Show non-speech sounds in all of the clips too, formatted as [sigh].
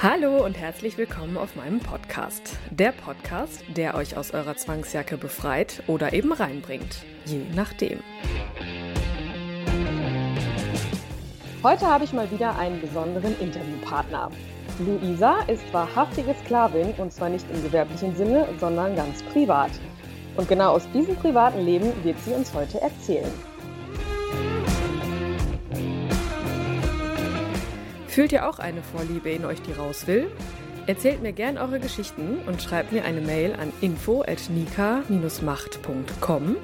Hallo und herzlich willkommen auf meinem Podcast. Der Podcast, der euch aus eurer Zwangsjacke befreit oder eben reinbringt. Je nachdem. Heute habe ich mal wieder einen besonderen Interviewpartner. Luisa ist wahrhaftige Sklavin und zwar nicht im gewerblichen Sinne, sondern ganz privat. Und genau aus diesem privaten Leben wird sie uns heute erzählen. Fühlt ihr auch eine Vorliebe in euch, die raus will? Erzählt mir gern eure Geschichten und schreibt mir eine Mail an info@nika-macht.com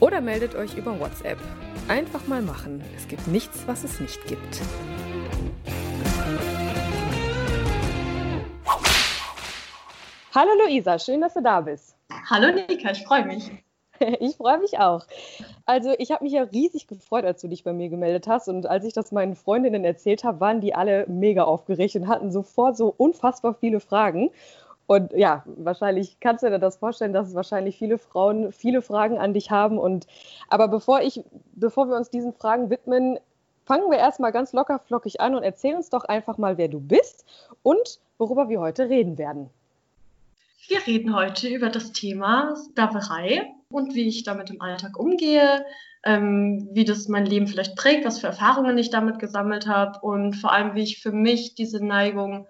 oder meldet euch über WhatsApp. Einfach mal machen. Es gibt nichts, was es nicht gibt. Hallo Luisa, schön, dass du da bist. Hallo Nika, ich freue mich. [laughs] Ich freue mich auch. Also ich habe mich ja riesig gefreut, als du dich bei mir gemeldet hast. Und als ich das meinen Freundinnen erzählt habe, waren die alle mega aufgeregt und hatten sofort so unfassbar viele Fragen. Und ja, wahrscheinlich kannst du dir das vorstellen, dass wahrscheinlich viele Frauen viele Fragen an dich haben. Und aber bevor ich, bevor wir uns diesen Fragen widmen, fangen wir erstmal ganz locker flockig an und erzähl uns doch einfach mal, wer du bist und worüber wir heute reden werden. Wir reden heute über das Thema Sklaverei und wie ich damit im Alltag umgehe, ähm, wie das mein Leben vielleicht prägt, was für Erfahrungen ich damit gesammelt habe und vor allem, wie ich für mich diese Neigung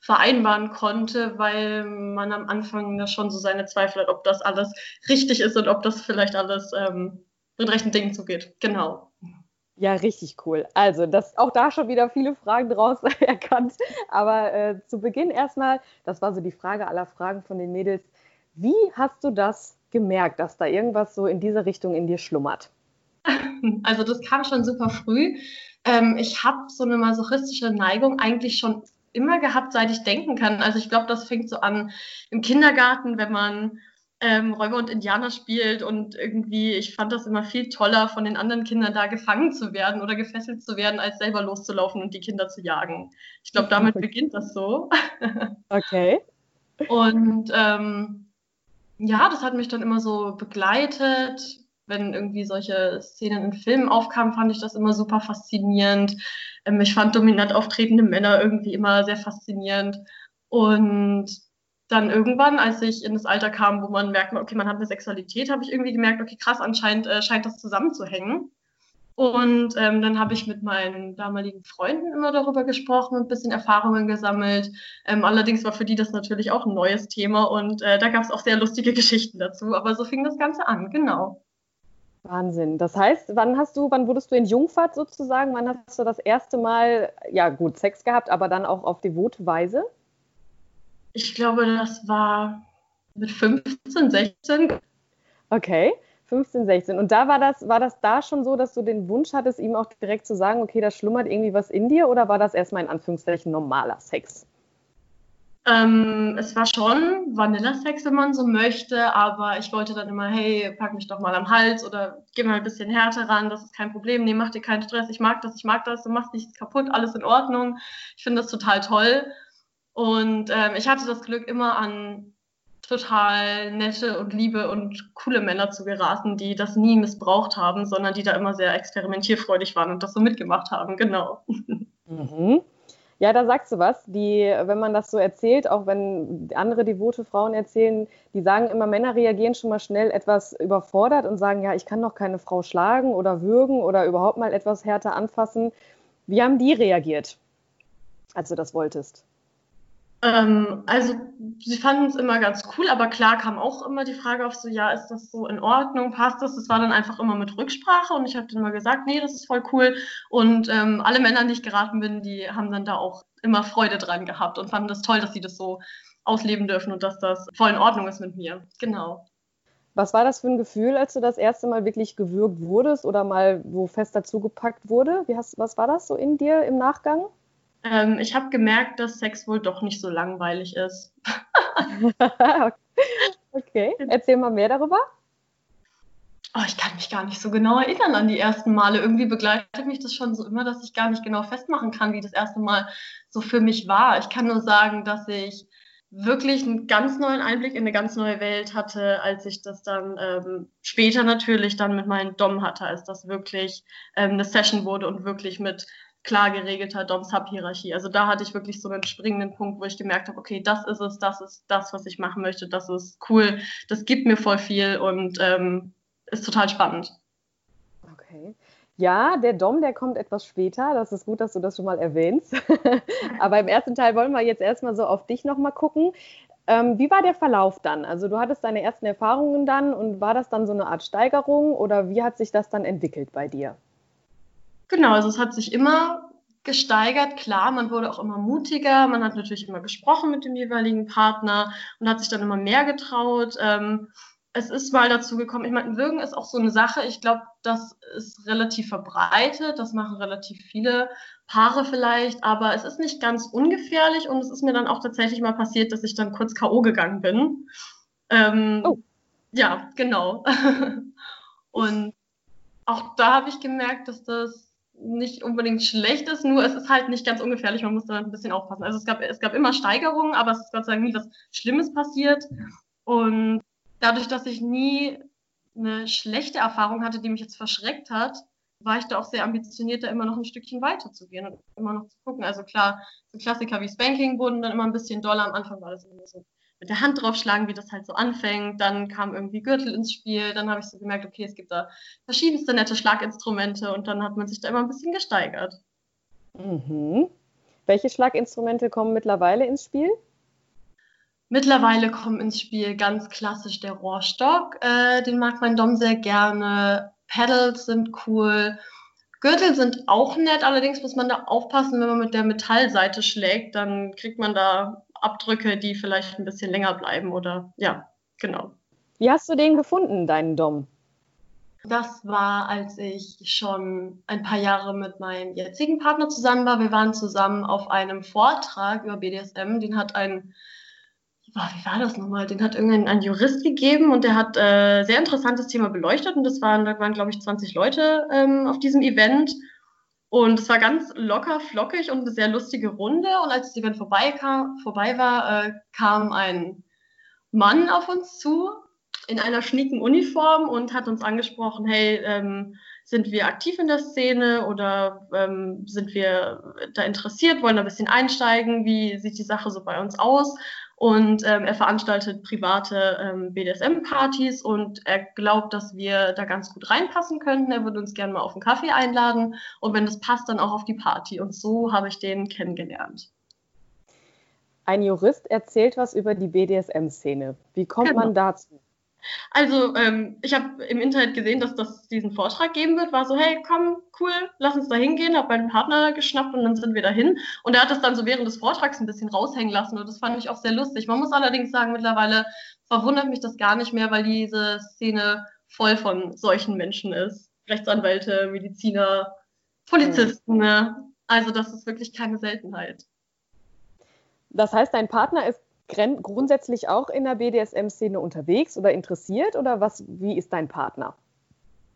vereinbaren konnte, weil man am Anfang da schon so seine Zweifel hat, ob das alles richtig ist und ob das vielleicht alles ähm, mit rechten Dingen zugeht. Genau. Ja, richtig cool. Also, das auch da schon wieder viele Fragen draus [laughs] erkannt. Aber äh, zu Beginn erstmal, das war so die Frage aller Fragen von den Mädels. Wie hast du das gemerkt, dass da irgendwas so in diese Richtung in dir schlummert? [laughs] Also, das kam schon super früh. Ähm, ich habe so eine masochistische Neigung eigentlich schon immer gehabt, seit ich denken kann. Also, ich glaube, das fängt so an im Kindergarten, wenn man ähm, Räuber und Indianer spielt und irgendwie, ich fand das immer viel toller, von den anderen Kindern da gefangen zu werden oder gefesselt zu werden, als selber loszulaufen und die Kinder zu jagen. Ich glaube, damit [laughs] beginnt das so. [laughs] Okay. Und ähm, ja, das hat mich dann immer so begleitet. Wenn irgendwie solche Szenen in Filmen aufkamen, fand ich das immer super faszinierend. Ähm, ich fand dominant auftretende Männer irgendwie immer sehr faszinierend. Und dann irgendwann, als ich in das Alter kam, wo man merkt, okay, man hat eine Sexualität, habe ich irgendwie gemerkt, okay, krass, anscheinend äh, scheint das zusammenzuhängen. Und ähm, dann habe ich mit meinen damaligen Freunden immer darüber gesprochen und ein bisschen Erfahrungen gesammelt. Ähm, allerdings war für die das natürlich auch ein neues Thema und äh, da gab es auch sehr lustige Geschichten dazu. Aber so fing das Ganze an, genau. Wahnsinn. Das heißt, wann hast du, wann wurdest du in Jungfahrt sozusagen? Wann hast du das erste Mal, ja gut, Sex gehabt, aber dann auch auf devote Weise? Ich glaube, das war mit 15, 16. Okay, 15, 16. Und da war das, war das da schon so, dass du den Wunsch hattest, ihm auch direkt zu sagen, okay, da schlummert irgendwie was in dir oder war das erstmal in Anführungszeichen normaler Sex? Ähm, es war schon Vanilla-Sex, wenn man so möchte, aber ich wollte dann immer, hey, pack mich doch mal am Hals oder geh mal ein bisschen härter ran, das ist kein Problem, nee, mach dir keinen Stress, ich mag das, ich mag das, du machst nichts kaputt, alles in Ordnung. Ich finde das total toll. Und ähm, ich hatte das Glück, immer an total nette und liebe und coole Männer zu geraten, die das nie missbraucht haben, sondern die da immer sehr experimentierfreudig waren und das so mitgemacht haben, genau. Mhm. Ja, da sagst du was. Die, wenn man das so erzählt, auch wenn andere devote Frauen erzählen, die sagen immer, Männer reagieren schon mal schnell etwas überfordert und sagen, ja, ich kann doch keine Frau schlagen oder würgen oder überhaupt mal etwas härter anfassen. Wie haben die reagiert, als du das wolltest? Ähm, also sie fanden es immer ganz cool, aber klar kam auch immer die Frage auf so, ja, ist das so in Ordnung, passt das? Das war dann einfach immer mit Rücksprache und ich habe dann immer gesagt, nee, das ist voll cool. Und ähm, alle Männer, die ich geraten bin, die haben dann da auch immer Freude dran gehabt und fanden das toll, dass sie das so ausleben dürfen und dass das voll in Ordnung ist mit mir. Genau. Was war das für ein Gefühl, als du das erste Mal wirklich gewürgt wurdest oder mal wo fest dazu gepackt wurde? Hast, was war das so in dir im Nachgang? Ähm, ich habe gemerkt, dass Sex wohl doch nicht so langweilig ist. [laughs] okay, erzähl mal mehr darüber. Oh, ich kann mich gar nicht so genau erinnern an die ersten Male. Irgendwie begleitet mich das schon so immer, dass ich gar nicht genau festmachen kann, wie das erste Mal so für mich war. Ich kann nur sagen, dass ich wirklich einen ganz neuen Einblick in eine ganz neue Welt hatte, als ich das dann ähm, später natürlich dann mit meinem Dom hatte, als das wirklich ähm, eine Session wurde und wirklich mit klar geregelter Dom-Sub-Hierarchie. Also da hatte ich wirklich so einen springenden Punkt, wo ich gemerkt habe, okay, das ist es, das ist das, was ich machen möchte, das ist cool, das gibt mir voll viel und ähm, ist total spannend. Okay. Ja, der Dom, der kommt etwas später. Das ist gut, dass du das schon mal erwähnst. [laughs] Aber im ersten Teil wollen wir jetzt erstmal so auf dich nochmal gucken. Ähm, wie war der Verlauf dann? Also du hattest deine ersten Erfahrungen dann und war das dann so eine Art Steigerung oder wie hat sich das dann entwickelt bei dir? Genau, also es hat sich immer gesteigert. Klar, man wurde auch immer mutiger. Man hat natürlich immer gesprochen mit dem jeweiligen Partner und hat sich dann immer mehr getraut. Ähm, es ist mal dazu gekommen, ich meine, Würgen ist auch so eine Sache. Ich glaube, das ist relativ verbreitet. Das machen relativ viele Paare vielleicht, aber es ist nicht ganz ungefährlich und es ist mir dann auch tatsächlich mal passiert, dass ich dann kurz K.O. gegangen bin. Ähm, oh. Ja, genau. [laughs] und auch da habe ich gemerkt, dass das nicht unbedingt schlecht ist, nur es ist halt nicht ganz ungefährlich, man muss da ein bisschen aufpassen. Also es gab, es gab immer Steigerungen, aber es ist Gott sei Dank nie was Schlimmes passiert. Und dadurch, dass ich nie eine schlechte Erfahrung hatte, die mich jetzt verschreckt hat, war ich da auch sehr ambitioniert, da immer noch ein Stückchen weiter zu gehen und immer noch zu gucken. Also klar, so Klassiker wie Spanking wurden dann immer ein bisschen doller. Am Anfang war das immer so mit der Hand draufschlagen, wie das halt so anfängt. Dann kam irgendwie Gürtel ins Spiel. Dann habe ich so gemerkt, okay, es gibt da verschiedenste nette Schlaginstrumente und dann hat man sich da immer ein bisschen gesteigert. Mhm. Welche Schlaginstrumente kommen mittlerweile ins Spiel? Mittlerweile kommt ins Spiel ganz klassisch der Rohrstock. Äh, den mag mein Dom sehr gerne. Pedals sind cool. Gürtel sind auch nett, allerdings muss man da aufpassen, wenn man mit der Metallseite schlägt, dann kriegt man da Abdrücke, die vielleicht ein bisschen länger bleiben oder ja, genau. Wie hast du den gefunden, deinen Dom? Das war, als ich schon ein paar Jahre mit meinem jetzigen Partner zusammen war. Wir waren zusammen auf einem Vortrag über BDSM. Den hat ein wie war das nochmal? Den hat irgendein ein Jurist gegeben und der hat äh, sehr interessantes Thema beleuchtet und das waren, da waren, glaube ich, 20 Leute ähm, auf diesem Event. Und es war ganz locker, flockig und eine sehr lustige Runde. Und als das Event vorbei, kam, vorbei war, äh, kam ein Mann auf uns zu in einer schnieken Uniform und hat uns angesprochen, hey, ähm, sind wir aktiv in der Szene oder ähm, sind wir da interessiert, wollen da ein bisschen einsteigen, wie sieht die Sache so bei uns aus? Und ähm, er veranstaltet private ähm, BDSM-Partys und er glaubt, dass wir da ganz gut reinpassen könnten. Er würde uns gerne mal auf einen Kaffee einladen und wenn das passt, dann auch auf die Party. Und so habe ich den kennengelernt. Ein Jurist erzählt was über die BDSM-Szene. Wie kommt genau. man dazu? Also, ähm, ich habe im Internet gesehen, dass das diesen Vortrag geben wird. War so, hey, komm, cool, lass uns da hingehen. Habe meinen Partner geschnappt und dann sind wir dahin. Und er hat das dann so während des Vortrags ein bisschen raushängen lassen. Und das fand ich auch sehr lustig. Man muss allerdings sagen, mittlerweile verwundert mich das gar nicht mehr, weil diese Szene voll von solchen Menschen ist. Rechtsanwälte, Mediziner, Polizisten. Ne? Also, das ist wirklich keine Seltenheit. Das heißt, dein Partner ist grundsätzlich auch in der BDSM-Szene unterwegs oder interessiert oder was, wie ist dein Partner?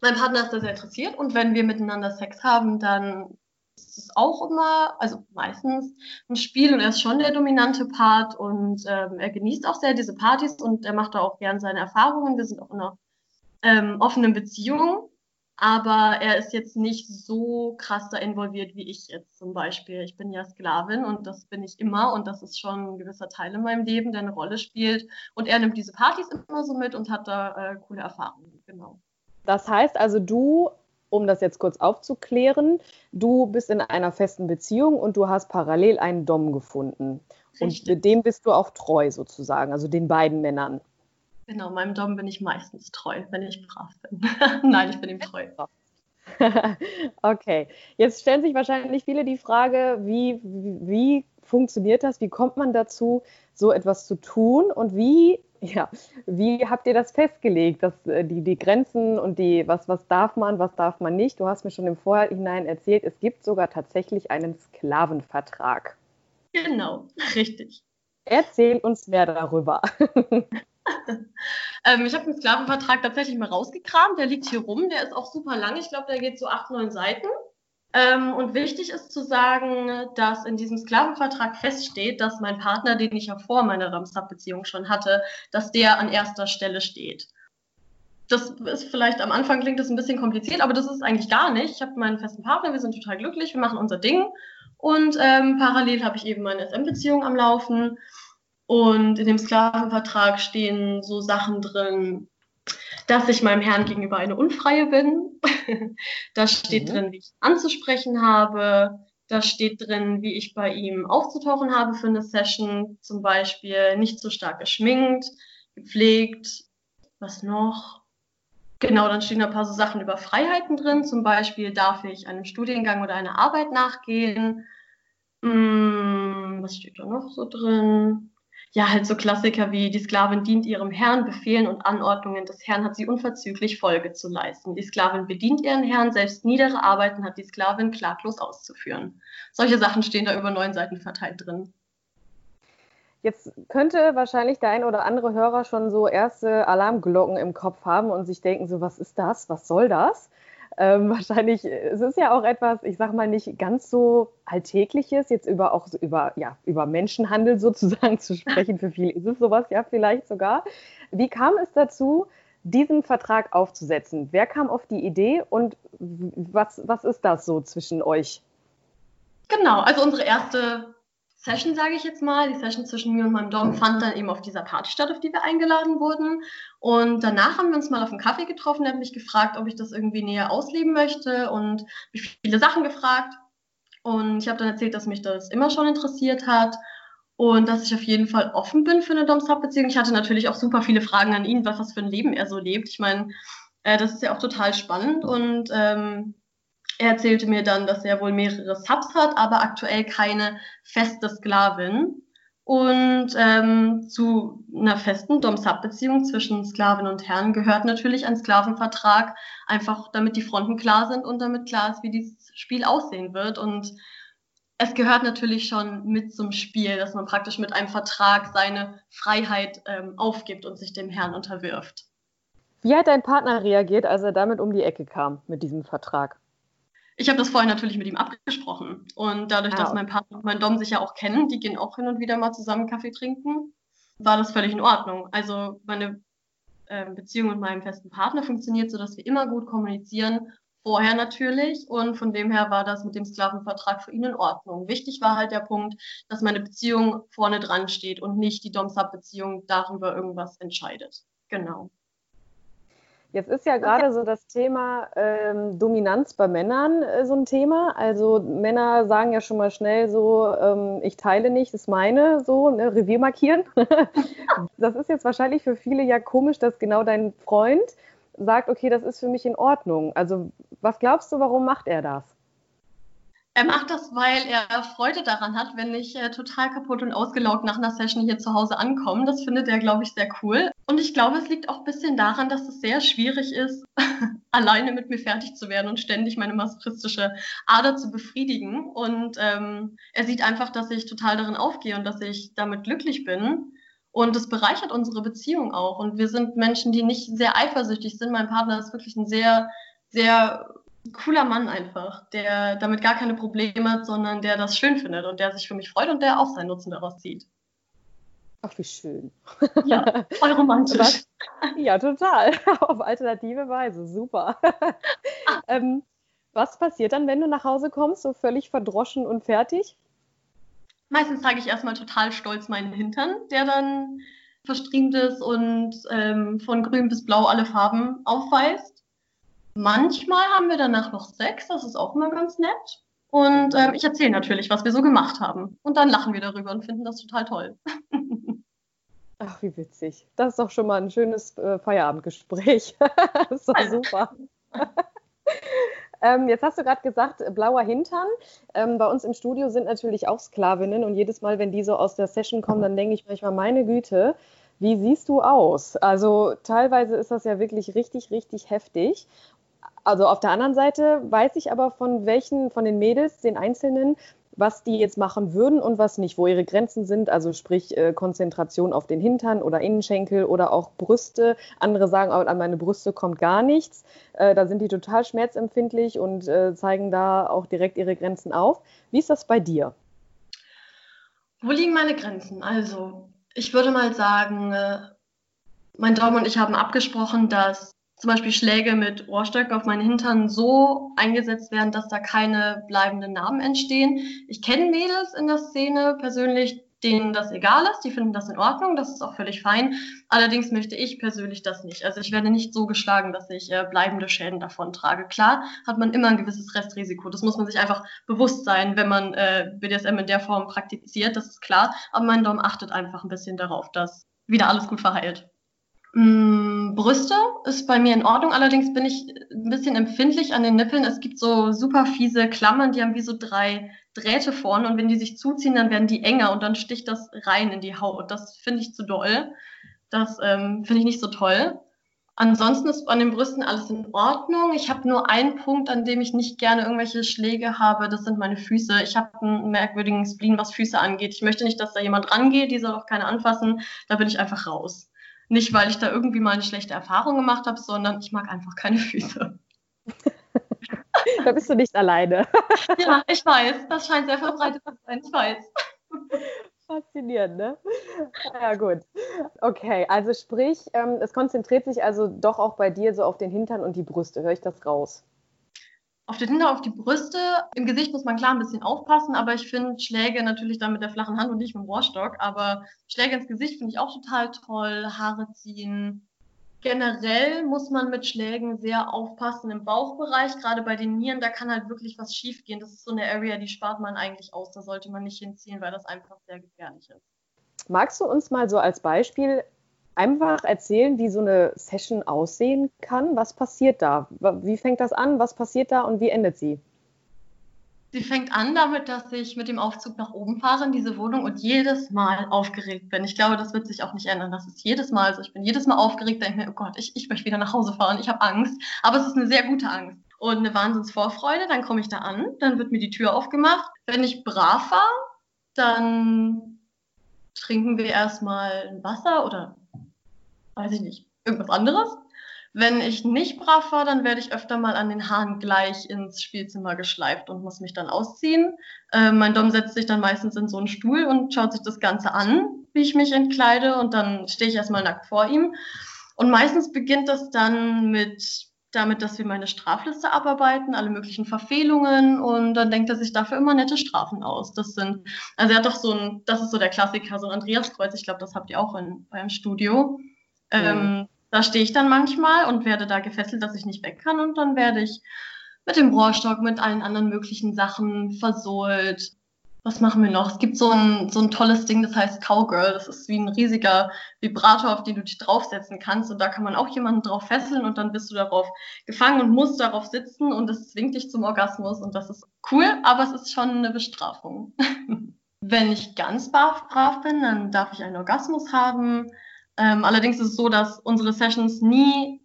Mein Partner ist da sehr interessiert und wenn wir miteinander Sex haben, dann ist es auch immer, also meistens ein Spiel und er ist schon der dominante Part und ähm, er genießt auch sehr diese Partys und er macht da auch gern seine Erfahrungen. Wir sind auch in einer ähm, offenen Beziehung aber er ist jetzt nicht so krass da involviert wie ich jetzt zum Beispiel. Ich bin ja Sklavin und das bin ich immer und das ist schon ein gewisser Teil in meinem Leben, der eine Rolle spielt. Und er nimmt diese Partys immer so mit und hat da äh, coole Erfahrungen, genau. Das heißt also, du, um das jetzt kurz aufzuklären, du bist in einer festen Beziehung und du hast parallel einen Dom gefunden. Richtig. Und dem bist du auch treu sozusagen, also den beiden Männern. Genau, meinem Dom bin ich meistens treu, wenn ich brav bin. [laughs] Nein, ich bin ihm treu. [laughs] okay, jetzt stellen sich wahrscheinlich viele die Frage, wie, wie, funktioniert das? Wie kommt man dazu, so etwas zu tun? Und wie Ja, wie habt ihr das festgelegt, dass äh, die, die Grenzen und die, was, was darf man, was darf man nicht? Du hast mir schon im Vorhinein erzählt, es gibt sogar tatsächlich einen Sklavenvertrag. Genau, [laughs] richtig. Erzähl uns mehr darüber. Ähm, ich habe den Sklavenvertrag tatsächlich mal rausgekramt. Der liegt hier rum. Der ist auch super lang. Ich glaube, der geht so acht, neun Seiten. Ähm, und wichtig ist zu sagen, dass in diesem Sklavenvertrag feststeht, dass mein Partner, den ich ja vor meiner Ramstab-Beziehung schon hatte, dass der an erster Stelle steht. Das ist vielleicht am Anfang klingt das ein bisschen kompliziert, aber das ist eigentlich gar nicht. Ich habe meinen festen Partner, wir sind total glücklich, wir machen unser Ding. Und ähm, parallel habe ich eben meine SM-Beziehung am Laufen. Und in dem Sklavenvertrag stehen so Sachen drin, dass ich meinem Herrn gegenüber eine Unfreie bin. [laughs] da steht mhm. drin, wie ich anzusprechen habe. Da steht drin, wie ich bei ihm aufzutauchen habe für eine Session. Zum Beispiel nicht so stark geschminkt, gepflegt. Was noch? Genau, dann stehen da ein paar so Sachen über Freiheiten drin. Zum Beispiel darf ich einem Studiengang oder einer Arbeit nachgehen. Hm, was steht da noch so drin? Ja, halt so Klassiker wie die Sklavin dient ihrem Herrn, Befehlen und Anordnungen des Herrn hat sie unverzüglich Folge zu leisten. Die Sklavin bedient ihren Herrn, selbst niedere Arbeiten hat die Sklavin klaglos auszuführen. Solche Sachen stehen da über neun Seiten verteilt drin. Jetzt könnte wahrscheinlich der ein oder andere Hörer schon so erste Alarmglocken im Kopf haben und sich denken, so was ist das, was soll das? Ähm, [laughs] wahrscheinlich, es ist ja auch etwas, ich sag mal, nicht ganz so Alltägliches, jetzt über auch so über, ja, über Menschenhandel [laughs] sozusagen zu sprechen. Für viele ist es sowas ja vielleicht sogar. Wie kam es dazu, diesen Vertrag aufzusetzen? Wer kam auf die Idee und was, was ist das so zwischen euch? Genau, also unsere erste Session, sage ich jetzt mal. Die Session zwischen mir und meinem Dom fand dann eben auf dieser Party statt, auf die wir eingeladen wurden. Und danach haben wir uns mal auf einen Kaffee getroffen. Er hat mich gefragt, ob ich das irgendwie näher ausleben möchte und mich viele Sachen gefragt. Und ich habe dann erzählt, dass mich das immer schon interessiert hat und dass ich auf jeden Fall offen bin für eine Dom-Sub-Beziehung. Ich hatte natürlich auch super viele Fragen an ihn, was, was für ein Leben er so lebt. Ich meine, äh, das ist ja auch total spannend und ähm, er erzählte mir dann, dass er wohl mehrere Subs hat, aber aktuell keine feste Sklavin. Und ähm, zu einer festen Dom-Sub-Beziehung zwischen Sklavin und Herrn gehört natürlich ein Sklavenvertrag, einfach damit die Fronten klar sind und damit klar ist, wie dieses Spiel aussehen wird. Und es gehört natürlich schon mit zum Spiel, dass man praktisch mit einem Vertrag seine Freiheit ähm, aufgibt und sich dem Herrn unterwirft. Wie hat dein Partner reagiert, als er damit um die Ecke kam mit diesem Vertrag? Ich habe das vorher natürlich mit ihm abgesprochen. Und dadurch, ah, dass mein Partner und mein Dom sich ja auch kennen, die gehen auch hin und wieder mal zusammen Kaffee trinken, war das völlig in Ordnung. Also meine äh, Beziehung mit meinem festen Partner funktioniert so, dass wir immer gut kommunizieren. Vorher natürlich. Und von dem her war das mit dem Sklavenvertrag für ihn in Ordnung. Wichtig war halt der Punkt, dass meine Beziehung vorne dran steht und nicht die Dom-Sub-Beziehung darüber irgendwas entscheidet. Genau. Jetzt ist ja gerade so das Thema ähm, Dominanz bei Männern äh, so ein Thema. Also Männer sagen ja schon mal schnell so, ähm, ich teile nicht, das ist meine, so, ne, Revier markieren. [laughs] das ist jetzt wahrscheinlich für viele ja komisch, dass genau dein Freund sagt, okay, das ist für mich in Ordnung. Also was glaubst du, warum macht er das? Er macht das, weil er Freude daran hat, wenn ich äh, total kaputt und ausgelaugt nach einer Session hier zu Hause ankomme. Das findet er, glaube ich, sehr cool. Und ich glaube, es liegt auch ein bisschen daran, dass es sehr schwierig ist, [laughs] alleine mit mir fertig zu werden und ständig meine masochistische Ader zu befriedigen. Und ähm, er sieht einfach, dass ich total darin aufgehe und dass ich damit glücklich bin. Und das bereichert unsere Beziehung auch. Und wir sind Menschen, die nicht sehr eifersüchtig sind. Mein Partner ist wirklich ein sehr, sehr cooler Mann einfach, der damit gar keine Probleme hat, sondern der das schön findet und der sich für mich freut und der auch seinen Nutzen daraus zieht. Ach, wie schön. Ja, voll romantisch. Was? Ja, total. [laughs] Auf alternative Weise. Super. [laughs] ähm, was passiert dann, wenn du nach Hause kommst, so völlig verdroschen und fertig? Meistens zeige ich erstmal total stolz meinen Hintern, der dann verstriemt ist und ähm, von grün bis blau alle Farben aufweist. Manchmal haben wir danach noch Sex, das ist auch immer ganz nett. Und ähm, ich erzähle natürlich, was wir so gemacht haben. Und dann lachen wir darüber und finden das total toll. [laughs] Ach, wie witzig. Das ist doch schon mal ein schönes äh, Feierabendgespräch. [laughs] das ist doch super. [laughs] ähm, jetzt hast du gerade gesagt, blauer Hintern. Ähm, bei uns im Studio sind natürlich auch Sklavinnen und jedes Mal, wenn die so aus der Session kommen, dann denke ich manchmal, meine Güte, Wie siehst du aus? Also teilweise ist das ja wirklich richtig, richtig heftig. Also auf der anderen Seite weiß ich aber von welchen, von den Mädels, den Einzelnen, was die jetzt machen würden und was nicht, wo ihre Grenzen sind, also sprich äh, Konzentration auf den Hintern oder Innenschenkel oder auch Brüste. Andere sagen, oh, an meine Brüste kommt gar nichts. Äh, da sind die total schmerzempfindlich und äh, zeigen da auch direkt ihre Grenzen auf. Wie ist das bei dir? Wo liegen meine Grenzen? Also, ich würde mal sagen, äh, mein Daumen und ich haben abgesprochen, dass zum Beispiel Schläge mit Ohrstöcken auf meinen Hintern so eingesetzt werden, dass da keine bleibenden Narben entstehen. Ich kenne Mädels in der Szene persönlich, denen das egal ist, die finden das in Ordnung, das ist auch völlig fein. Allerdings möchte ich persönlich das nicht. Also ich werde nicht so geschlagen, dass ich äh, bleibende Schäden davon trage. Klar hat man immer ein gewisses Restrisiko. Das muss man sich einfach bewusst sein, wenn man äh, BDSM in der Form praktiziert, das ist klar. Aber mein Daumen achtet einfach ein bisschen darauf, dass wieder alles gut verheilt. Brüste ist bei mir in Ordnung, allerdings bin ich ein bisschen empfindlich an den Nippeln. Es gibt so super fiese Klammern, die haben wie so drei Drähte vorne und wenn die sich zuziehen, dann werden die enger und dann sticht das rein in die Haut. Das finde ich zu doll. Das ähm, finde ich nicht so toll. Ansonsten ist an den Brüsten alles in Ordnung. Ich habe nur einen Punkt, an dem ich nicht gerne irgendwelche Schläge habe. Das sind meine Füße. Ich habe einen merkwürdigen Spleen, was Füße angeht. Ich möchte nicht, dass da jemand rangeht. Die soll auch keine anfassen. Da bin ich einfach raus. Nicht, weil ich da irgendwie mal eine schlechte Erfahrung gemacht habe, sondern ich mag einfach keine Füße. da bist du nicht alleine. [laughs] ja, ich weiß. Das scheint sehr verbreitet zu sein. Ich weiß. Faszinierend, ne? Ja, gut. Okay, also sprich, ähm, es konzentriert sich also doch auch bei dir so auf den Hintern und die Brüste. Höre ich das raus? Auf den Hintern, auf die Brüste. Im Gesicht muss man klar ein bisschen aufpassen, aber ich finde Schläge natürlich dann mit der flachen Hand und nicht mit dem Rohrstock. Aber Schläge ins Gesicht finde ich auch total toll. Haare ziehen. Generell muss man mit Schlägen sehr aufpassen im Bauchbereich. Gerade bei den Nieren, da kann halt wirklich was schiefgehen. Das ist so eine Area, die spart man eigentlich aus. Da sollte man nicht hinziehen, weil das einfach sehr gefährlich ist. Magst du uns mal so als Beispiel einfach erzählen, wie so eine Session aussehen kann? Was passiert da? Wie fängt das an? Was passiert da und wie endet sie? Sie fängt an damit, dass ich mit dem Aufzug nach oben fahre in diese Wohnung und jedes Mal aufgeregt bin. Ich glaube, das wird sich auch nicht ändern. Das ist jedes Mal so. Ich bin jedes Mal aufgeregt, denke mir, oh Gott, ich, ich möchte wieder nach Hause fahren, ich habe Angst. Aber es ist eine sehr gute Angst und eine Wahnsinnsvorfreude. Dann komme ich da an, dann wird mir die Tür aufgemacht. Wenn ich brav war, dann trinken wir erstmal ein Wasser oder weiß ich nicht, irgendwas anderes. Wenn ich nicht brav war, dann werde ich öfter mal an den Haaren gleich ins Spielzimmer geschleift und muss mich dann ausziehen. Äh, mein Dom setzt sich dann meistens in so einen Stuhl und schaut sich das Ganze an, wie ich mich entkleide und dann stehe ich erstmal nackt vor ihm. Und meistens beginnt das dann mit damit, dass wir meine Strafliste abarbeiten, alle möglichen Verfehlungen und dann denkt er sich dafür immer nette Strafen aus. Das sind, also er hat doch so ein, das ist so der Klassiker, so ein Andreaskreuz, ich glaube, das habt ihr auch in eurem Studio. Ähm, da stehe ich dann manchmal und werde da gefesselt, dass ich nicht weg kann und dann werde ich mit dem Rohrstock, mit allen anderen möglichen Sachen versohlt. Was machen wir noch? Es gibt so ein, so ein tolles Ding, das heißt Cowgirl. Das ist wie ein riesiger Vibrator, auf den du dich draufsetzen kannst. Und da kann man auch jemanden drauf fesseln und dann bist du darauf gefangen und musst darauf sitzen und das zwingt dich zum Orgasmus. Und das ist cool, aber es ist schon eine Bestrafung. [laughs] Wenn ich ganz brav bin, dann darf ich einen Orgasmus haben. Ähm, allerdings ist es so, dass unsere Sessions nie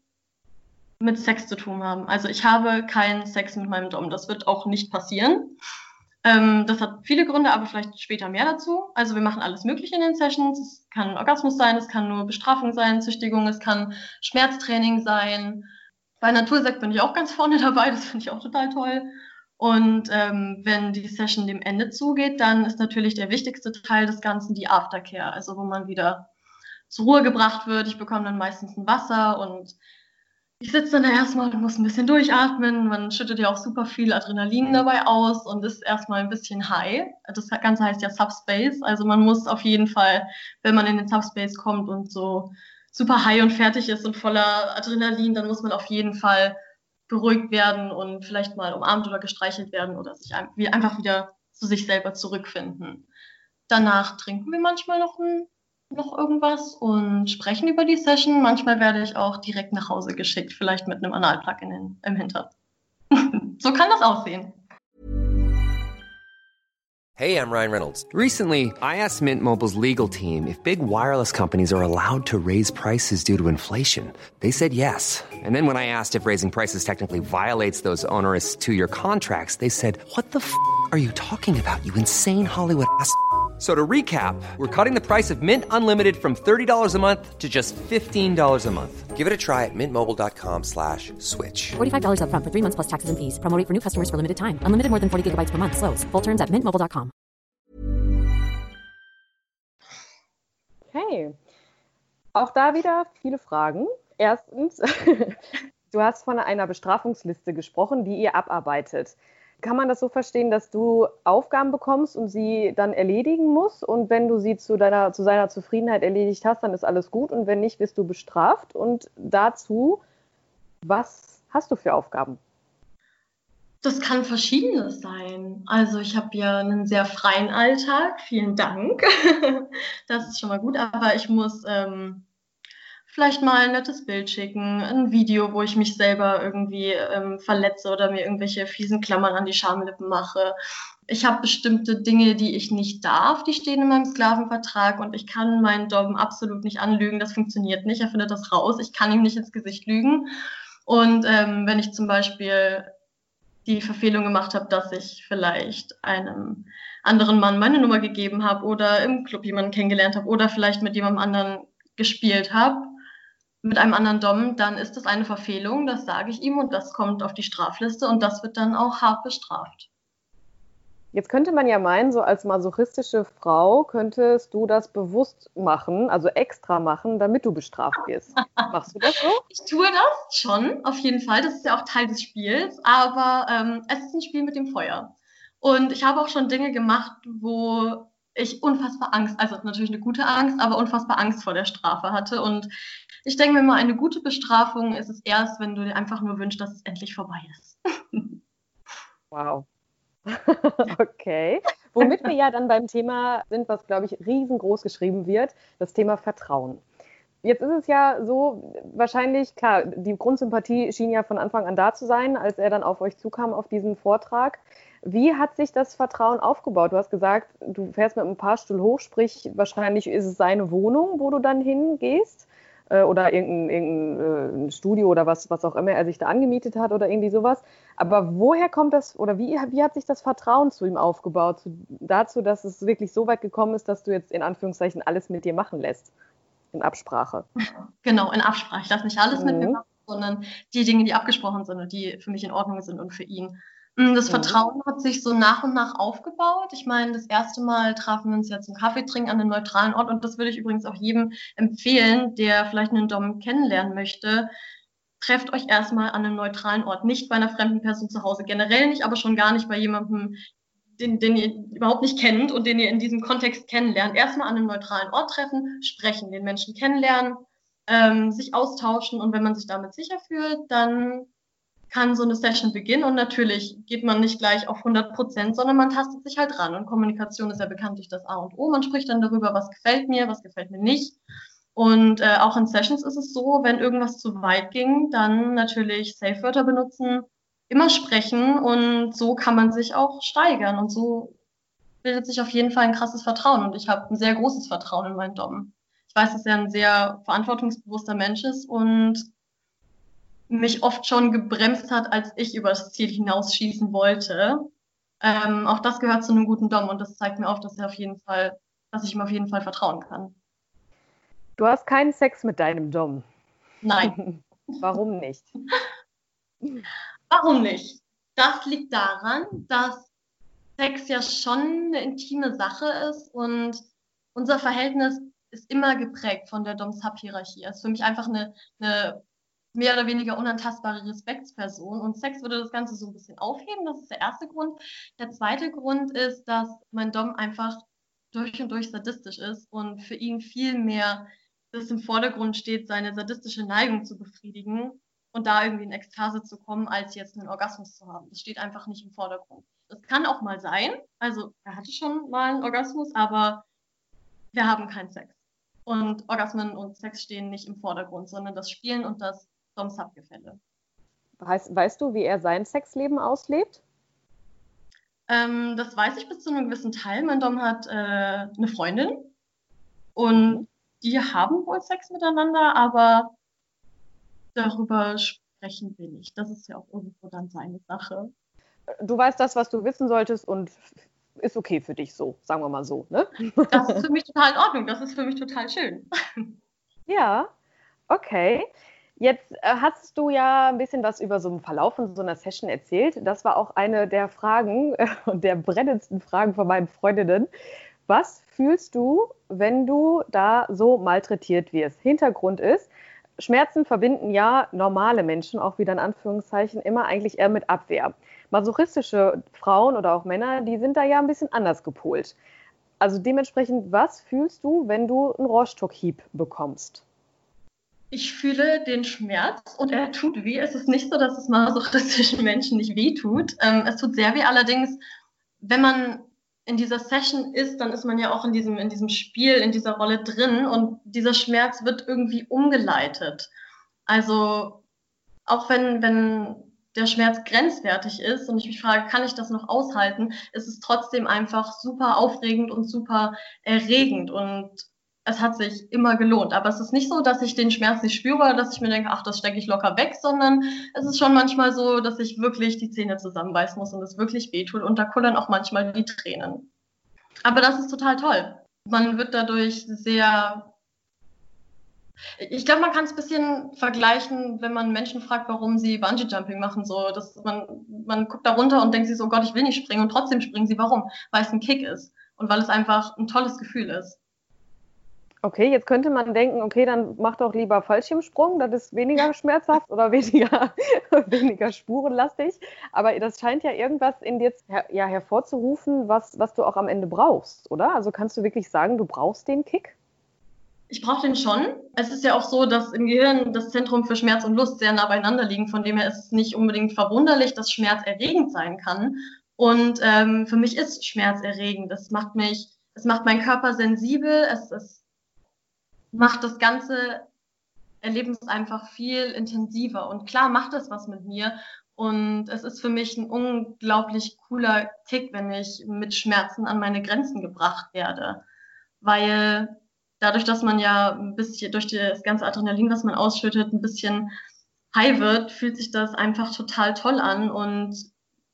mit Sex zu tun haben. Also ich habe keinen Sex mit meinem Dom. Das wird auch nicht passieren. Ähm, das hat viele Gründe, aber vielleicht später mehr dazu. Also wir machen alles Mögliche in den Sessions. Es kann Orgasmus sein, es kann nur Bestrafung sein, Züchtigung, es kann Schmerztraining sein. Bei Natursekt bin ich auch ganz vorne [laughs] dabei, das finde ich auch total toll. Und ähm, wenn die Session dem Ende zugeht, dann ist natürlich der wichtigste Teil des Ganzen die Aftercare, also wo man wieder zur Ruhe gebracht wird. Ich bekomme dann meistens ein Wasser und ich sitze dann da erstmal und muss ein bisschen durchatmen. Man schüttet ja auch super viel Adrenalin dabei aus und ist erstmal ein bisschen high. Das Ganze heißt ja Subspace. Also man muss auf jeden Fall, wenn man in den Subspace kommt und so super high und fertig ist und voller Adrenalin, dann muss man auf jeden Fall beruhigt werden und vielleicht mal umarmt oder gestreichelt werden oder sich einfach wieder zu sich selber zurückfinden. Danach trinken wir manchmal noch ein noch irgendwas und sprechen über die Session. Manchmal werde ich auch direkt nach Hause geschickt, vielleicht mit einem Analplug in im Hintern. [laughs] so kann das aussehen. Hey, I'm Ryan Reynolds. Recently, I asked Mint Mobile's legal team if big wireless companies are allowed to raise prices due to inflation. They said yes. And then when I asked if raising prices technically violates those onerous two year contracts, they said, What the f are you talking about, you insane Hollywood ass? So to recap, we're cutting the price of Mint Unlimited from $30 a month to just $15 a month. Give it a try at mintmobile.com slash switch. $45 upfront for three months plus taxes and fees. Promo for new customers for limited time. Unlimited more than 40 gigabytes per month. Slows. Full terms at mintmobile.com. Okay. Auch da wieder viele Fragen. Erstens, [laughs] du hast von einer Bestrafungsliste gesprochen, die ihr abarbeitet. Kann man das so verstehen, dass du Aufgaben bekommst und sie dann erledigen musst? Und wenn du sie zu, deiner, zu seiner Zufriedenheit erledigt hast, dann ist alles gut. Und wenn nicht, wirst du bestraft. Und dazu, was hast du für Aufgaben? Das kann verschiedenes sein. Also ich habe ja einen sehr freien Alltag. Vielen Dank. [laughs] das ist schon mal gut. Aber ich muss ähm, vielleicht mal ein nettes Bild schicken, ein Video, wo ich mich selber irgendwie ähm, verletze oder mir irgendwelche fiesen Klammern an die Schamlippen mache. Ich habe bestimmte Dinge, die ich nicht darf, die stehen in meinem Sklavenvertrag und ich kann meinen Dom absolut nicht anlügen. Das funktioniert nicht. Er findet das raus. Ich kann ihm nicht ins Gesicht lügen. Und ähm, wenn ich zum Beispiel die Verfehlung gemacht habe, dass ich vielleicht einem anderen Mann meine Nummer gegeben habe oder im Club jemanden kennengelernt habe oder vielleicht mit jemandem anderen gespielt habe, mit einem anderen Dom, dann ist das eine Verfehlung, das sage ich ihm und das kommt auf die Strafliste und das wird dann auch hart bestraft. Jetzt könnte man ja meinen, so als masochistische Frau könntest du das bewusst machen, also extra machen, damit du bestraft wirst. [laughs] Machst du das so? Ich tue das schon, auf jeden Fall. Das ist ja auch Teil des Spiels, aber ähm, es ist ein Spiel mit dem Feuer. Und ich habe auch schon Dinge gemacht, wo ich unfassbar Angst, also natürlich eine gute Angst, aber unfassbar Angst vor der Strafe hatte. Und ich denke mir mal, eine gute Bestrafung ist es erst, wenn du dir einfach nur wünschst, dass es endlich vorbei ist. [laughs] wow. [laughs] okay. Womit wir ja dann beim Thema sind, was, glaube ich, riesengroß geschrieben wird, das Thema Vertrauen. Jetzt ist es ja so, wahrscheinlich, klar, die Grundsympathie schien ja von Anfang an da zu sein, als er dann auf euch zukam auf diesen Vortrag. Wie hat sich das Vertrauen aufgebaut? Du hast gesagt, du fährst mit einem Fahrstuhl hoch, sprich, wahrscheinlich ist es seine Wohnung, wo du dann hingehst äh, oder irgendein, irgendein äh, Studio oder was, was auch immer er sich da angemietet hat oder irgendwie sowas. Aber woher kommt das oder wie, wie hat sich das Vertrauen zu ihm aufgebaut, zu, dazu, dass es wirklich so weit gekommen ist, dass du jetzt in Anführungszeichen alles mit dir machen lässt? In Absprache. Genau, in Absprache. Ich lasse nicht alles mhm. mit mir machen, sondern die Dinge, die abgesprochen sind und die für mich in Ordnung sind und für ihn. Mm, das Vertrauen hat sich so nach und nach aufgebaut. Ich meine, das erste Mal trafen wir uns ja zum Kaffeetrinken an einem neutralen Ort und das würde ich übrigens auch jedem empfehlen, der vielleicht einen Dom kennenlernen möchte. Trefft euch erstmal an einem neutralen Ort, nicht bei einer fremden Person zu Hause, generell nicht, aber schon gar nicht bei jemandem, den, den ihr überhaupt nicht kennt und den ihr in diesem Kontext kennenlernt. Erstmal an einem neutralen Ort treffen, sprechen, den Menschen kennenlernen, ähm, sich austauschen und wenn man sich damit sicher fühlt, dann kann so eine Session beginnen und natürlich geht man nicht gleich auf 100 Prozent, sondern man tastet sich halt ran und Kommunikation ist ja bekanntlich das A und O. Man spricht dann darüber, was gefällt mir, was gefällt mir nicht. Und äh, auch in Sessions ist es so, wenn irgendwas zu weit ging, dann natürlich Safe-Wörter benutzen, immer sprechen und so kann man sich auch steigern und so bildet sich auf jeden Fall ein krasses Vertrauen und ich habe ein sehr großes Vertrauen in meinen Dom. Ich weiß, dass er ein sehr verantwortungsbewusster Mensch ist und mich oft schon gebremst hat, als ich über das Ziel hinausschießen wollte. Ähm, auch das gehört zu einem guten Dom und das zeigt mir auf, dass er auf jeden Fall, dass ich ihm auf jeden Fall vertrauen kann. Du hast keinen Sex mit deinem Dom. Nein. [laughs] Warum nicht? [laughs] Warum nicht? Das liegt daran, dass Sex ja schon eine intime Sache ist und unser Verhältnis ist immer geprägt von der Dom-Sub-Hierarchie. Es ist für mich einfach eine, eine mehr oder weniger unantastbare Respektsperson. Und Sex würde das Ganze so ein bisschen aufheben. Das ist der erste Grund. Der zweite Grund ist, dass mein Dom einfach durch und durch sadistisch ist und für ihn viel mehr das im Vordergrund steht, seine sadistische Neigung zu befriedigen und da irgendwie in Ekstase zu kommen, als jetzt einen Orgasmus zu haben. Das steht einfach nicht im Vordergrund. Das kann auch mal sein. Also er hatte schon mal einen Orgasmus, aber wir haben keinen Sex. Und Orgasmen und Sex stehen nicht im Vordergrund, sondern das Spielen und das Dom-Sub-Gefälle. Weißt, weißt du, wie er sein Sexleben auslebt? Ähm, das weiß ich bis zu einem gewissen Teil. Mein Dom hat äh, eine Freundin und die haben wohl Sex miteinander, aber darüber sprechen wir nicht. Das ist ja auch irgendwo dann seine Sache. Du weißt das, was du wissen solltest und ist okay für dich so, sagen wir mal so. Ne? Das ist für mich total in Ordnung. Das ist für mich total schön. [laughs] Ja, okay. Jetzt äh, hast du ja ein bisschen was über so einen Verlauf von so einer Session erzählt. Das war auch eine der Fragen [laughs] und der brennendsten Fragen von meinen Freundinnen. Was fühlst du, wenn du da so malträtiert wirst? Hintergrund ist, Schmerzen verbinden ja normale Menschen, auch wieder in Anführungszeichen, immer eigentlich eher mit Abwehr. Masochistische Frauen oder auch Männer, die sind da ja ein bisschen anders gepolt. Also dementsprechend, was fühlst du, wenn du einen Rohrstockhieb bekommst? Ich fühle den Schmerz und er tut weh. Es ist nicht so, dass es masochistischen Menschen nicht weh tut. Ähm, es tut sehr weh. Allerdings, wenn man in dieser Session ist, dann ist man ja auch in diesem, in diesem Spiel, in dieser Rolle drin und dieser Schmerz wird irgendwie umgeleitet. Also auch wenn, wenn der Schmerz grenzwertig ist und ich mich frage, kann ich das noch aushalten, ist es trotzdem einfach super aufregend und super erregend und es hat sich immer gelohnt. Aber es ist nicht so, dass ich den Schmerz nicht spüre dass ich mir denke, ach, das stecke ich locker weg, sondern es ist schon manchmal so, dass ich wirklich die Zähne zusammenbeißen muss und es wirklich wehtut und da kullern auch manchmal die Tränen. Aber das ist total toll. Man wird dadurch sehr ich glaube, man kann es ein bisschen vergleichen, wenn man Menschen fragt, warum sie Bungee-Jumping machen. So, dass man, man guckt da runter und denkt sich so, oh Gott, ich will nicht springen und trotzdem springen sie. Warum? Weil es ein Kick ist und weil es einfach ein tolles Gefühl ist. Okay, jetzt könnte man denken, okay, dann mach doch lieber Fallschirmsprung, das ist weniger schmerzhaft oder [laughs] weniger, weniger spurenlastig. Aber das scheint ja irgendwas in dir ja, hervorzurufen, was, was du auch am Ende brauchst, oder? Also kannst du wirklich sagen, du brauchst den Kick? Ich brauche den schon. Es ist ja auch so, dass im Gehirn das Zentrum für Schmerz und Lust sehr nah beieinander liegen. Von dem her ist es nicht unbedingt verwunderlich, dass Schmerz erregend sein kann. Und ähm, für mich ist Schmerz erregend. Es macht mich, es macht meinen Körper sensibel. Es, es macht das ganze Erleben einfach viel intensiver. Und klar macht es was mit mir. Und es ist für mich ein unglaublich cooler Kick, wenn ich mit Schmerzen an meine Grenzen gebracht werde. Weil dadurch, dass man ja ein bisschen durch das ganze Adrenalin, was man ausschüttet, ein bisschen high wird, fühlt sich das einfach total toll an und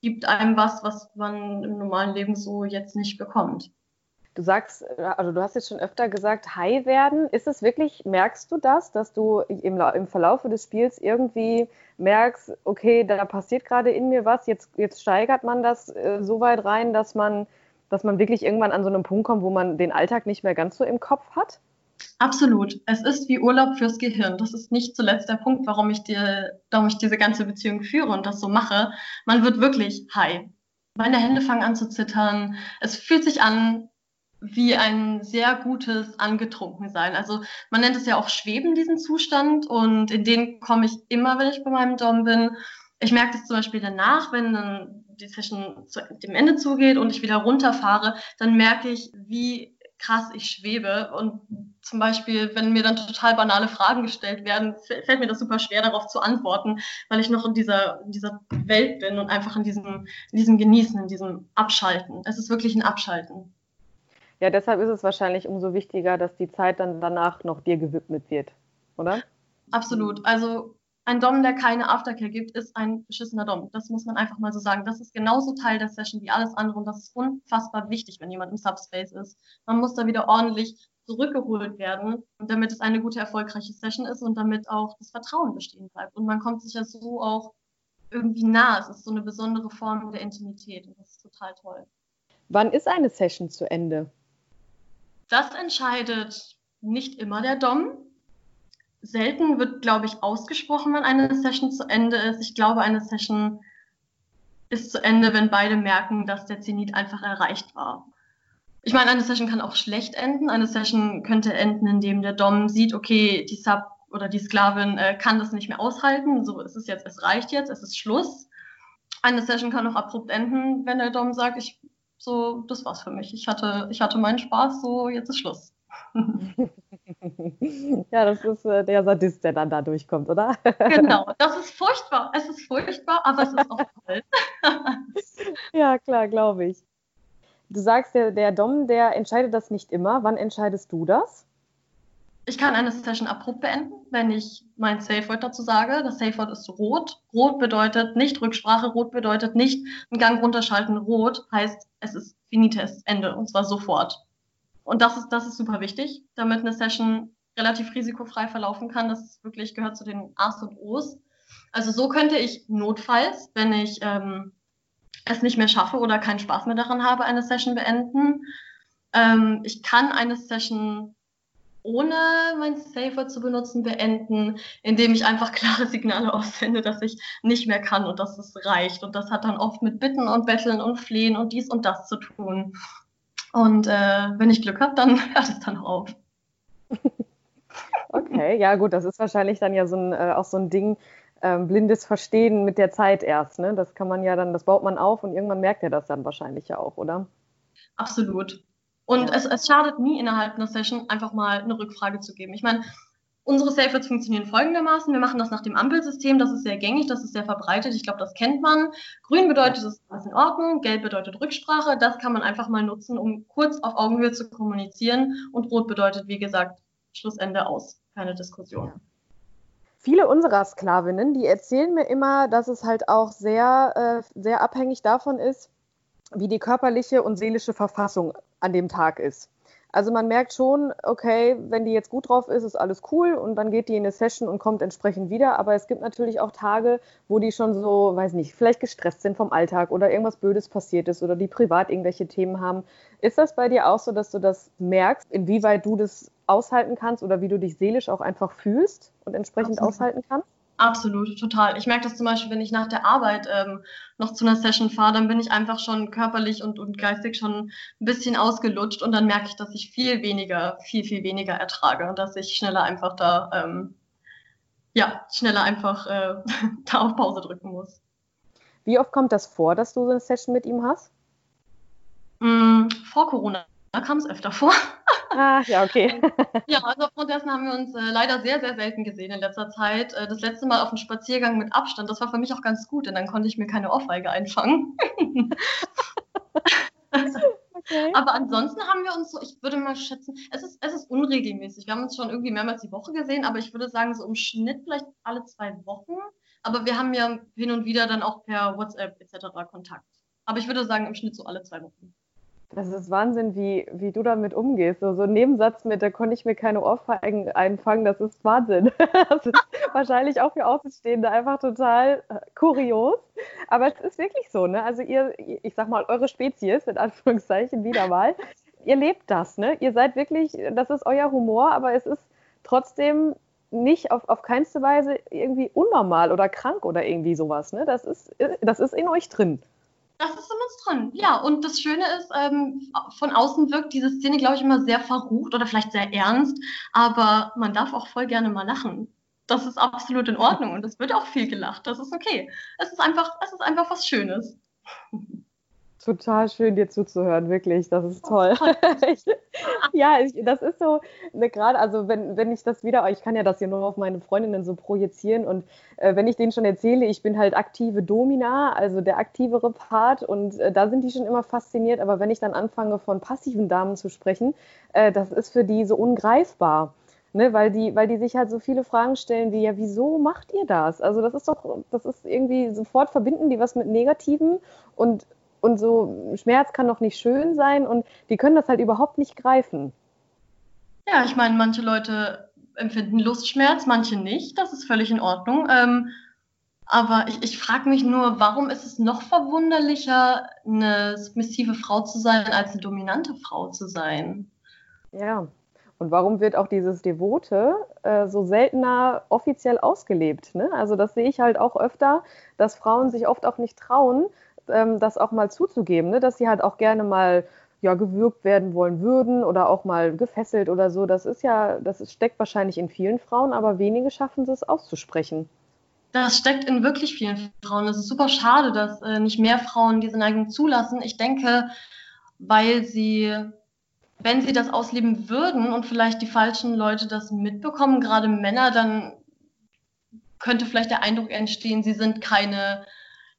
gibt einem was, was man im normalen Leben so jetzt nicht bekommt. Du sagst, also du hast jetzt schon öfter gesagt, high werden. Ist es wirklich, merkst du das, dass du im, im Verlaufe des Spiels irgendwie merkst, okay, da passiert gerade in mir was, jetzt, jetzt steigert man das äh, so weit rein, dass man dass man wirklich irgendwann an so einem Punkt kommt, wo man den Alltag nicht mehr ganz so im Kopf hat? Absolut. Es ist wie Urlaub fürs Gehirn. Das ist nicht zuletzt der Punkt, warum ich, dir, warum ich diese ganze Beziehung führe und das so mache. Man wird wirklich high. Meine Hände fangen an zu zittern. Es fühlt sich an wie ein sehr gutes Angetrunkensein. Also man nennt es ja auch Schweben, diesen Zustand. Und in den komme ich immer, wenn ich bei meinem Dom bin. Ich merke das zum Beispiel danach, wenn dann die Session zu dem Ende zugeht und ich wieder runterfahre, dann merke ich, wie krass ich schwebe. Und zum Beispiel, wenn mir dann total banale Fragen gestellt werden, fällt mir das super schwer, darauf zu antworten, weil ich noch in dieser, in dieser Welt bin und einfach in diesem, in diesem Genießen, in diesem Abschalten. Es ist wirklich ein Abschalten. Ja, deshalb ist es wahrscheinlich umso wichtiger, dass die Zeit dann danach noch dir gewidmet wird, oder? Absolut. Also ein Dom, der keine Aftercare gibt, ist ein beschissener Dom. Das muss man einfach mal so sagen. Das ist genauso Teil der Session wie alles andere und das ist unfassbar wichtig, wenn jemand im Subspace ist. Man muss da wieder ordentlich zurückgeholt werden, damit es eine gute, erfolgreiche Session ist und damit auch das Vertrauen bestehen bleibt. Und man kommt sich ja so auch irgendwie nah. Es ist so eine besondere Form der Intimität und das ist total toll. Wann ist eine Session zu Ende? Das entscheidet nicht immer der Dom selten wird, glaube ich, ausgesprochen, wenn eine Session zu Ende ist. Ich glaube, eine Session ist zu Ende, wenn beide merken, dass der Zenit einfach erreicht war. Ich meine, eine Session kann auch schlecht enden. Eine Session könnte enden, indem der Dom sieht, okay, die Sub oder die Sklavin äh, kann das nicht mehr aushalten. So ist es jetzt, es reicht jetzt, es ist Schluss. Eine Session kann auch abrupt enden, wenn der Dom sagt, ich, so, das war's für mich. Ich hatte, ich hatte meinen Spaß, so, jetzt ist Schluss. [laughs] ja, das ist äh, der Sadist, der dann da durchkommt, oder? [laughs] genau, das ist furchtbar. Es ist furchtbar, aber es ist auch toll. [laughs] ja, klar, glaube ich. Du sagst, der, der Dom, der entscheidet das nicht immer. Wann entscheidest du das? Ich kann eine Session abrupt beenden, wenn ich mein Safe Word dazu sage. Das Safe Word ist rot. Rot bedeutet nicht Rücksprache, rot bedeutet nicht einen Gang runterschalten. Rot heißt, es ist finites, Ende, und zwar sofort. Und das ist, das ist super wichtig, damit eine Session relativ risikofrei verlaufen kann. Das wirklich gehört zu den A's und O's. Also so könnte ich notfalls, wenn ich ähm, es nicht mehr schaffe oder keinen Spaß mehr daran habe, eine Session beenden. Ähm, ich kann eine Session ohne mein Safer zu benutzen, beenden, indem ich einfach [laughs] klare Signale aussende, dass ich nicht mehr kann und dass es reicht. Und das hat dann oft mit Bitten und Betteln und Flehen und dies und das zu tun. Und äh, wenn ich Glück habe, dann [laughs] hört es dann auf. Okay, ja gut, das ist wahrscheinlich dann ja so ein, äh, auch so ein Ding, ähm, blindes Verstehen mit der Zeit erst. Ne? Das kann man ja dann, das baut man auf und irgendwann merkt er das dann wahrscheinlich ja auch, oder? Absolut. Und ja. es, es schadet nie innerhalb einer Session einfach mal eine Rückfrage zu geben. Ich meine, unsere Safe funktionieren folgendermaßen. Wir machen das nach dem Ampelsystem. Das ist sehr gängig, das ist sehr verbreitet. Ich glaube, das kennt man. Grün bedeutet, es ist alles in Ordnung. Gelb bedeutet Rücksprache. Das kann man einfach mal nutzen, um kurz auf Augenhöhe zu kommunizieren. Und Rot bedeutet, wie gesagt, Schlussende aus. Keine Diskussion. Viele unserer Sklavinnen, die erzählen mir immer, dass es halt auch sehr, äh, sehr abhängig davon ist, wie die körperliche und seelische Verfassung an dem Tag ist. Also man merkt schon, okay, wenn die jetzt gut drauf ist, ist alles cool und dann geht die in eine Session und kommt entsprechend wieder. Aber es gibt natürlich auch Tage, wo die schon so, weiß nicht, vielleicht gestresst sind vom Alltag oder irgendwas Blödes passiert ist oder die privat irgendwelche Themen haben. Ist das bei dir auch so, dass du das merkst, inwieweit du das aushalten kannst oder wie du dich seelisch auch einfach fühlst und entsprechend Absolut. aushalten kannst? Absolut, total. Ich merke das zum Beispiel, wenn ich nach der Arbeit ähm, noch zu einer Session fahre, dann bin ich einfach schon körperlich und, und geistig schon ein bisschen ausgelutscht und dann merke ich, dass ich viel weniger, viel, viel weniger ertrage und dass ich schneller einfach da, ähm, ja, schneller einfach äh, [laughs] da auf Pause drücken muss. Wie oft kommt das vor, dass du so eine Session mit ihm hast? Mm, vor Corona kam es öfter vor. Ah, ja, okay. ja, also aufgrund dessen haben wir uns äh, leider sehr, sehr selten gesehen in letzter Zeit. Äh, das letzte Mal auf einem Spaziergang mit Abstand, das war für mich auch ganz gut, denn dann konnte ich mir keine Ohrfeige einfangen. okay. [laughs] Aber ansonsten haben wir uns so, ich würde mal schätzen, es ist, es ist unregelmäßig. Wir haben uns schon irgendwie mehrmals die Woche gesehen, aber ich würde sagen, so im Schnitt vielleicht alle zwei Wochen. Aber wir haben ja hin und wieder dann auch per WhatsApp etc. Kontakt. Aber ich würde sagen, im Schnitt so alle zwei Wochen. Das ist Wahnsinn, wie, wie du damit umgehst. So, so ein Nebensatz mit, da konnte ich mir keine Ohrfeigen einfangen, das ist Wahnsinn. [laughs] Das ist wahrscheinlich auch für Außenstehende einfach total äh, kurios. Aber es ist wirklich so, ne? Also ihr, ich sag mal, eure Spezies, in Anführungszeichen, wieder mal, ihr lebt das, ne? Ihr seid wirklich, das ist euer Humor, aber es ist trotzdem nicht auf, auf keinste Weise irgendwie unnormal oder krank oder irgendwie sowas, ne? Das ist, das ist in euch drin. Das ist in uns drin, ja. Und das Schöne ist, ähm, von außen wirkt diese Szene, glaube ich, immer sehr verrucht oder vielleicht sehr ernst, aber man darf auch voll gerne mal lachen. Das ist absolut in Ordnung und es wird auch viel gelacht. Das ist okay. Es ist einfach, es ist einfach was Schönes. Total schön, dir zuzuhören, wirklich. Das ist toll. [laughs] ja, ich, das ist so, ne, gerade, also wenn, wenn ich das wieder, ich kann ja das hier nur auf meine Freundinnen so projizieren und äh, wenn ich denen schon erzähle, ich bin halt aktive Domina, also der aktivere Part und äh, da sind die schon immer fasziniert, aber wenn ich dann anfange von passiven Damen zu sprechen, äh, das ist für die so ungreifbar. Ne, weil, die, weil die sich halt so viele Fragen stellen wie, ja, wieso macht ihr das? Also das ist doch, das ist irgendwie, sofort verbinden die was mit Negativen und und so Schmerz kann doch nicht schön sein und die können das halt überhaupt nicht greifen. Ja, ich meine, manche Leute empfinden Lustschmerz, manche nicht. Das ist völlig in Ordnung. Ähm, aber ich, ich frage mich nur, warum ist es noch verwunderlicher, eine submissive Frau zu sein, als eine dominante Frau zu sein? Ja, und warum wird auch dieses Devote äh, so seltener offiziell ausgelebt? Ne? Also das sehe ich halt auch öfter, dass Frauen sich oft auch nicht trauen, ähm, das auch mal zuzugeben, ne? dass sie halt auch gerne mal ja, gewürgt werden wollen würden oder auch mal gefesselt oder so. Das ist ja, das steckt wahrscheinlich in vielen Frauen, aber wenige schaffen es auszusprechen. Das steckt in wirklich vielen Frauen. Es ist super schade, dass äh, nicht mehr Frauen diese Neigung zulassen. Ich denke, weil sie wenn sie das ausleben würden und vielleicht die falschen Leute das mitbekommen, gerade Männer, dann könnte vielleicht der Eindruck entstehen, sie sind keine,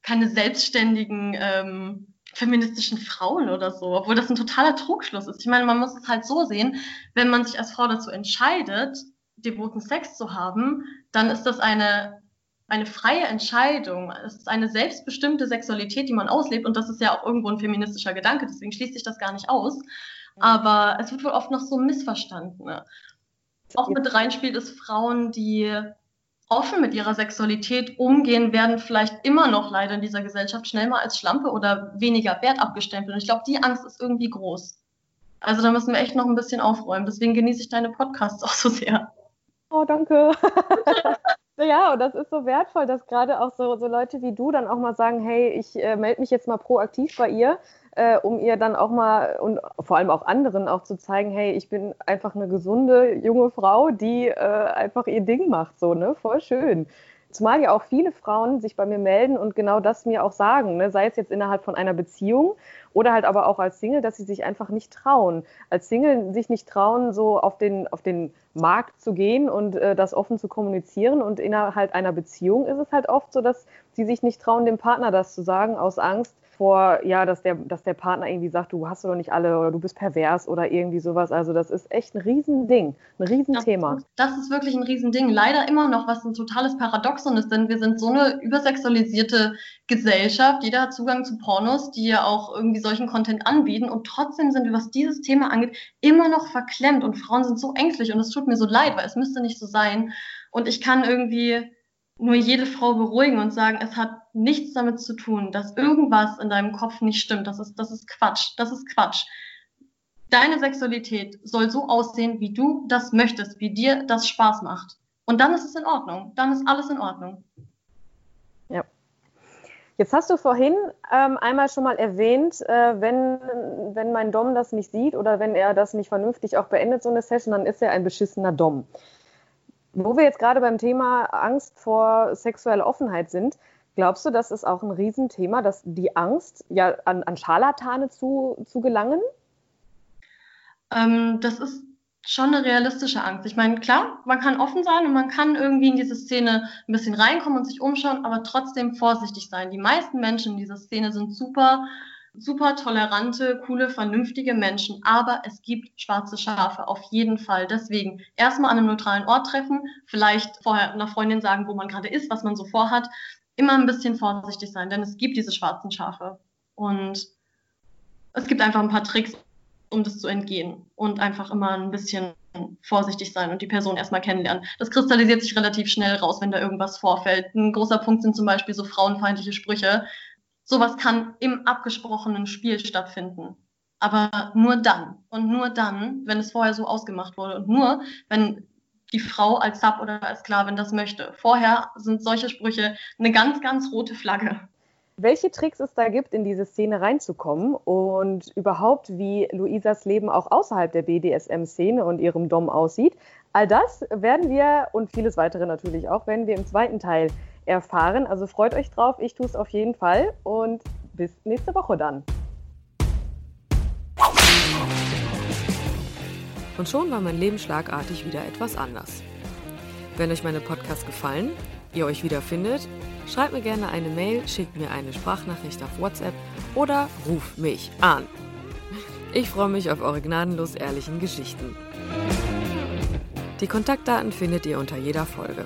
keine selbstständigen ähm, feministischen Frauen oder so, obwohl das ein totaler Trugschluss ist. Ich meine, man muss es halt so sehen, wenn man sich als Frau dazu entscheidet, devoten Sex zu haben, dann ist das eine, eine freie Entscheidung. Es ist eine selbstbestimmte Sexualität, die man auslebt und das ist ja auch irgendwo ein feministischer Gedanke, deswegen schließt sich das gar nicht aus. Aber es wird wohl oft noch so missverstanden. Ne? Auch mit reinspielt es Frauen, die offen mit ihrer Sexualität umgehen, werden vielleicht immer noch leider in dieser Gesellschaft schnell mal als Schlampe oder weniger wert abgestempelt. Und ich glaube, die Angst ist irgendwie groß. Also da müssen wir echt noch ein bisschen aufräumen. Deswegen genieße ich deine Podcasts [laughs] auch so sehr. Oh, danke. [laughs] ja, und das ist so wertvoll, dass gerade auch so, so Leute wie du dann auch mal sagen, hey, ich äh, melde mich jetzt mal proaktiv bei ihr äh, um ihr dann auch mal und vor allem auch anderen auch zu zeigen, hey, ich bin einfach eine gesunde junge Frau, die äh, einfach ihr Ding macht, so, ne? Voll schön. Zumal ja auch viele Frauen sich bei mir melden und genau das mir auch sagen, ne? sei es jetzt innerhalb von einer Beziehung oder halt aber auch als Single, dass sie sich einfach nicht trauen. Als Single sich nicht trauen, so auf den, auf den Markt zu gehen und äh, das offen zu kommunizieren. Und innerhalb einer Beziehung ist es halt oft so, dass sie sich nicht trauen, dem Partner das zu sagen, aus Angst, vor, ja, dass der, dass der Partner irgendwie sagt, du hast doch nicht alle oder du bist pervers oder irgendwie sowas. Also das ist echt ein Riesending, ein Riesenthema. Das, das ist wirklich ein Riesending. Leider immer noch, was ein totales Paradoxon ist, denn wir sind so eine übersexualisierte Gesellschaft. Jeder hat Zugang zu Pornos, die ja auch irgendwie solchen Content anbieten und trotzdem sind wir, was dieses Thema angeht, immer noch verklemmt und Frauen sind so ängstlich und es tut mir so leid, weil es müsste nicht so sein. Und ich kann irgendwie nur jede Frau beruhigen und sagen, es hat nichts damit zu tun, dass irgendwas in deinem Kopf nicht stimmt. Das ist, das ist Quatsch. Das ist Quatsch. Deine Sexualität soll so aussehen, wie du das möchtest, wie dir das Spaß macht. Und dann ist es in Ordnung. Dann ist alles in Ordnung. Ja. Jetzt hast du vorhin ähm, einmal schon mal erwähnt, äh, wenn, wenn mein Dom das nicht sieht oder wenn er das nicht vernünftig auch beendet, so eine Session, dann ist er ein beschissener Dom. Wo wir jetzt gerade beim Thema Angst vor sexueller Offenheit sind, glaubst du, das ist auch ein Riesenthema, dass die Angst, ja, an, an Scharlatane zu, zu gelangen? Ähm, das ist schon eine realistische Angst. Ich meine, klar, man kann offen sein und man kann irgendwie in diese Szene ein bisschen reinkommen und sich umschauen, aber trotzdem vorsichtig sein. Die meisten Menschen in dieser Szene sind super super tolerante, coole, vernünftige Menschen, aber es gibt schwarze Schafe, auf jeden Fall. Deswegen erstmal an einem neutralen Ort treffen, vielleicht vorher einer Freundin sagen, wo man gerade ist, was man so vorhat. Immer ein bisschen vorsichtig sein, denn es gibt diese schwarzen Schafe. Und es gibt einfach ein paar Tricks, um das zu entgehen. Und einfach immer ein bisschen vorsichtig sein und die Person erstmal kennenlernen. Das kristallisiert sich relativ schnell raus, wenn da irgendwas vorfällt. Ein großer Punkt sind zum Beispiel so frauenfeindliche Sprüche sowas kann im abgesprochenen Spiel stattfinden. Aber nur dann und nur dann, wenn es vorher so ausgemacht wurde und nur, wenn die Frau als Sub oder als Sklavin das möchte. Vorher sind solche Sprüche eine ganz, ganz rote Flagge. Welche Tricks es da gibt, in diese Szene reinzukommen und überhaupt, wie Luisas Leben auch außerhalb der BDSM-Szene und ihrem Dom aussieht, all das werden wir und vieles weitere natürlich auch, werden wir im zweiten Teil erfahren. Also freut euch drauf, ich tue es auf jeden Fall und bis nächste Woche dann. Und schon war mein Leben schlagartig wieder etwas anders. Wenn euch meine Podcasts gefallen, ihr euch wiederfindet, schreibt mir gerne eine Mail, schickt mir eine Sprachnachricht auf WhatsApp oder ruft mich an. Ich freue mich auf eure gnadenlos ehrlichen Geschichten. Die Kontaktdaten findet ihr unter jeder Folge.